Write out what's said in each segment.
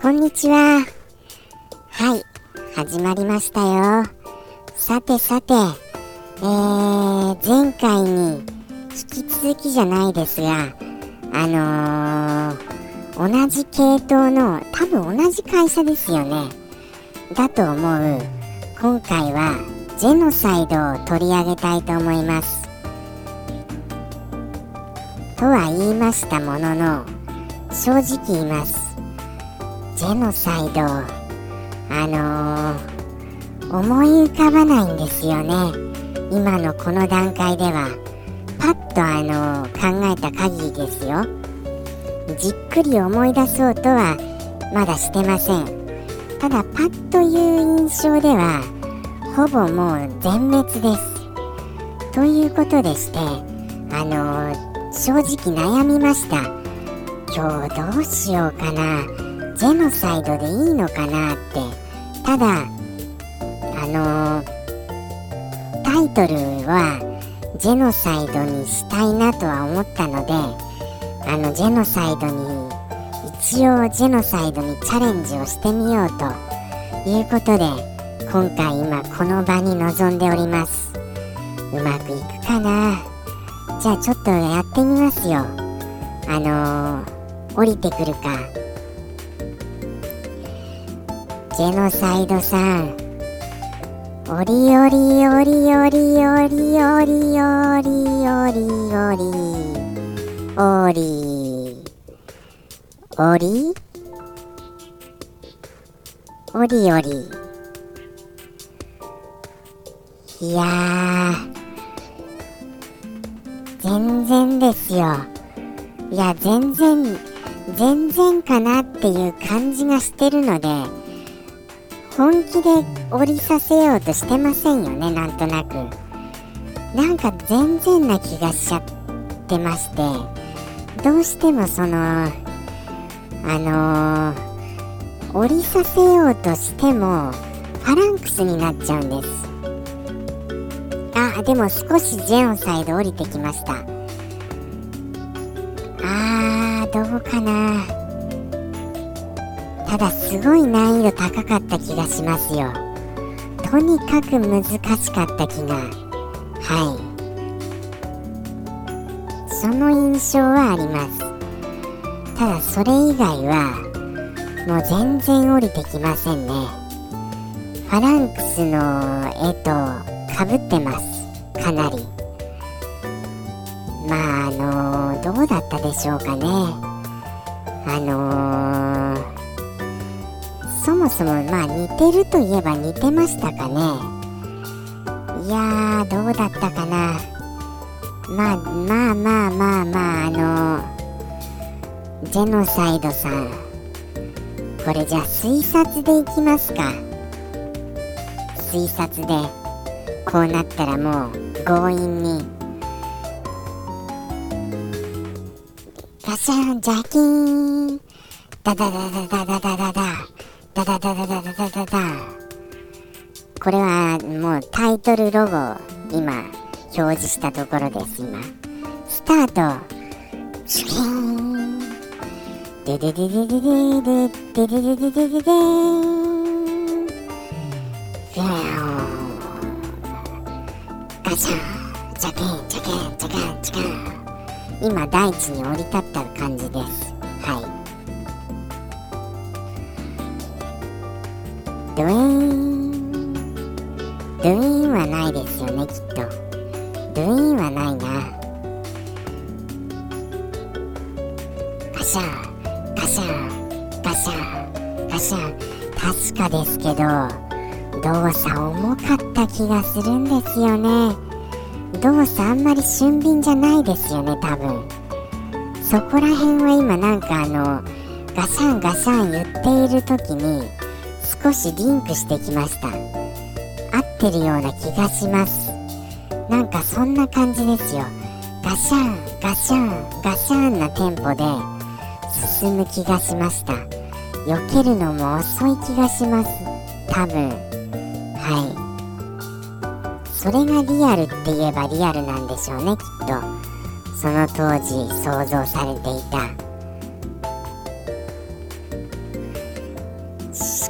こんにちは。はい、始まりましたよ。さてさて、えー、前回に引き続きじゃないですが、あのー、同じ系統の、多分同じ会社ですよね。だと思う。今回は、ジェノサイドを取り上げたいと思います。とは言いましたものの、正直言います。ジェノサイド。あのー、思い浮かばないんですよね。今のこの段階では。パッとあのー、考えた限りですよ。じっくり思い出そうとはまだしてません。ただパッという印象ではほぼもう全滅です。ということでしてあのー、正直悩みました。今日どうしようかな。ジェノサイドでいいのかなって。ただあのー、タイトルはジェノサイドにしたいなとは思ったのであのジェノサイドに一応ジェノサイドにチャレンジをしてみようということで今回今この場に臨んでおります。うまくいくかな？じゃあちょっとやってみますよ。あのー、降りてくるかジェノサイドさん。おりおりおりおりおりおりおりおりおりおりおり。おりおりいや全然ですよ。いや全然全然かなっていう感じがしてるので本気で降りさせようとしてませんよねなんとなく。なんか全然な気がしちゃってまして。どうしてもそのあのー、降りさせようとしてもファランクスになっちゃうんです。あでも少しジェオンサイド降りてきました。あーどうかな。ただすごい難易度高かった気がしますよ。とにかく難しかった気がはい。その印象はあります。ただそれ以外はもう全然降りてきませんね。ファランクスの絵とかぶってます。かなり。まああのー、どうだったでしょうかね。あのーそもそもまあ似てるといえば似てましたかね。いやーどうだったかな。まあまあまあまあまああのジェノサイドさん。これじゃあ推察でいきますか。推察でこうなったらもう強引に。ガシャンジャキーン。ダダダダダダダダダ。ダダダダダダダダダ。これはもうタイトルロゴを今表示したところです今。スタート。シュキーン。デデデデデデデデデデデデデデデンフィガシャン。ジャケンジャケンジャケンジャケン。今大地に降り立った感じ。ドゥイーンドゥイーンはないですよねきっとドゥイーンはないなガシャンガシャンガシャンガシャン確かですけど動作重かった気がするんですよね動作あんまり俊敏じゃないですよね多分そこら辺は今なんかあのガシャンガシャン言っている時に少しリンクしてきました。合ってるような気がします。なんかそんな感じですよ。ガシャンガシャンガシャンなテンポで進む気がしました。避けるのも遅い気がします。多分。はい。それがリアルって言えばリアルなんでしょうねきっと。その当時想像されていた。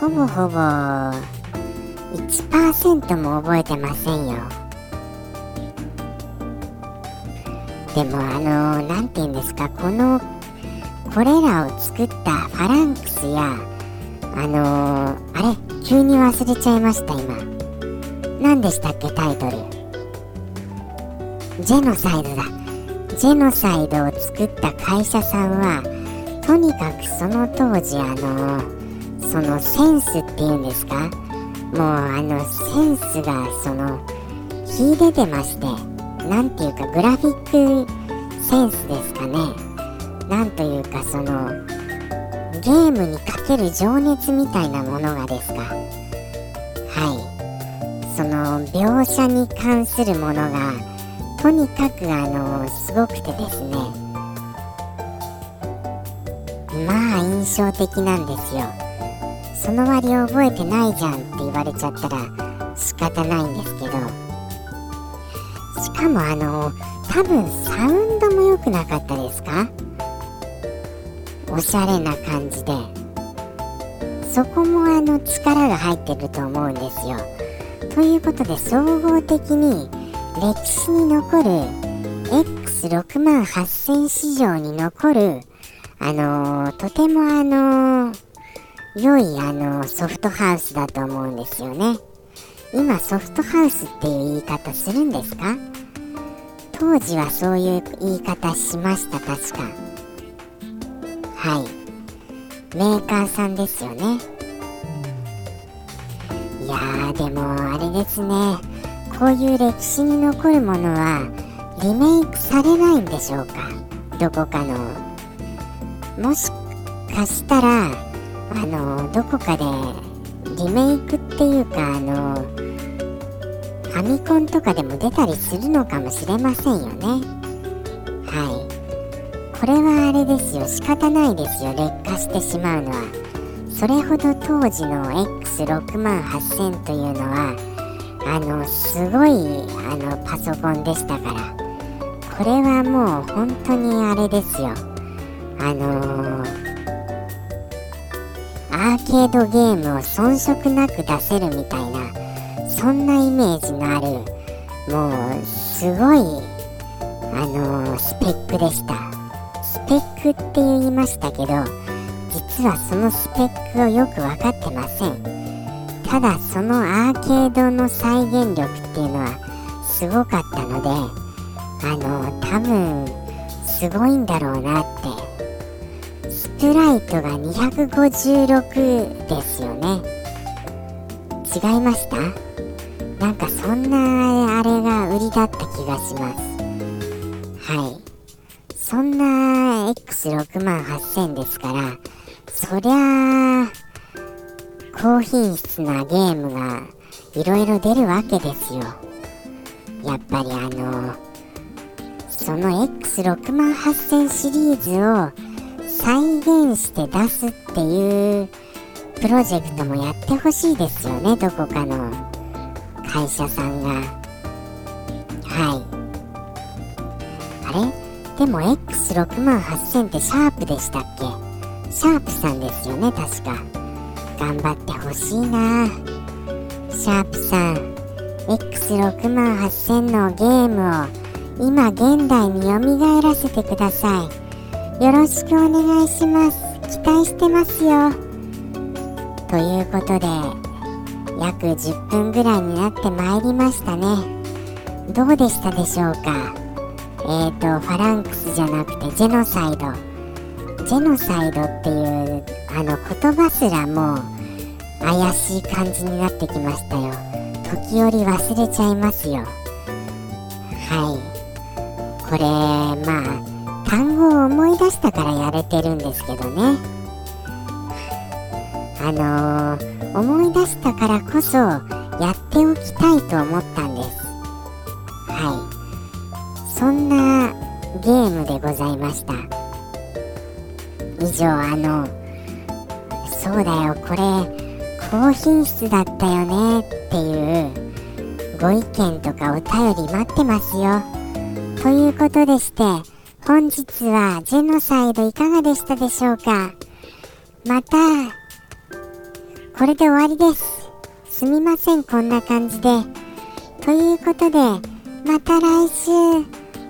ほぼほぼ1%も覚えてませんよ。でもあの何て言うんですかこのこれらを作ったファランクスやあのー、あれ急に忘れちゃいました今。何でしたっけタイトル。ジェノサイドだ。ジェノサイドを作った会社さんはとにかくその当時あのー、そのセンスっていうんですか？もうあのセンスがその秀でてまして何ていうかグラフィックセンスですかね。なんというかそのゲームにかける情熱みたいなものがですか？はい。その描写に関するものがとにかくあのすごくてですね。まあ印象的なんですよ。その割を覚えてないじゃんって言われちゃったら仕方ないんですけど。しかもあの多分サウンドも良くなかったですか？おしゃれな感じで。そこもあの力が入ってると思うんですよ。ということで総合的に歴史に残る X6 万8000市場に残るあのー、とてもあのー良いあのソフトハウスだと思うんですよね。今ソフトハウスっていう言い方するんですか？当時はそういう言い方しました確か。はい。メーカーさんですよね。いやーでもあれですね。こういう歴史に残るものはリメイクされないんでしょうか？どこかの。もしかしたらあのどこかでリメイクっていうかあのファミコンとかでも出たりするのかもしれませんよね。はい。これはあれですよ。仕方ないですよ。劣化してしまうのは。それほど当時の X68000 というのはあのすごいあのパソコンでしたから。これはもう本当にあれですよ。あのーアーケードゲームを遜色なく出せるみたいなそんなイメージのあるもうすごいあのー、スペックでした。スペックって言いましたけど実はそのスペックをよく分かってません。ただそのアーケードの再現力っていうのはすごかったのであの多分すごいんだろうなってプライトが256ですよね。違いました？なんかそんなあれが売りだった気がします。はい。そんな X68000 ですからそりゃあ高品質なゲームがいろいろ出るわけですよ。やっぱりあのその X68000 シリーズを再現して出すっていうプロジェクトもやってほしいですよねどこかの会社さんが。はい。あれ？でも X68000 ってシャープでしたっけ？シャープさんですよね確か。頑張ってほしいな。シャープさん X68000 のゲームを今現代によみがえらせてください。よろしくお願いします。期待してますよ。ということで約10分ぐらいになってまいりましたね。どうでしたでしょうか？えっ、ー、とファランクスじゃなくてジェノサイド。ジェノサイドっていうあの言葉すらもう怪しい感じになってきましたよ。時折忘れちゃいますよ。はい。これまあ単語を思い出したからやれてるんですけどね。あのー、思い出したからこそやっておきたいと思ったんです。はい。そんなゲームでございました。以上あのそうだよこれ高品質だったよねっていうご意見とかお便り待ってますよ。ということでして本日はジェノサイドいかがでしたでしょうか？またこれで終わりです。すみませんこんな感じで。ということでまた来週。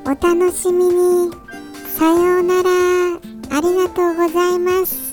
お楽しみに。さようなら。ありがとうございます。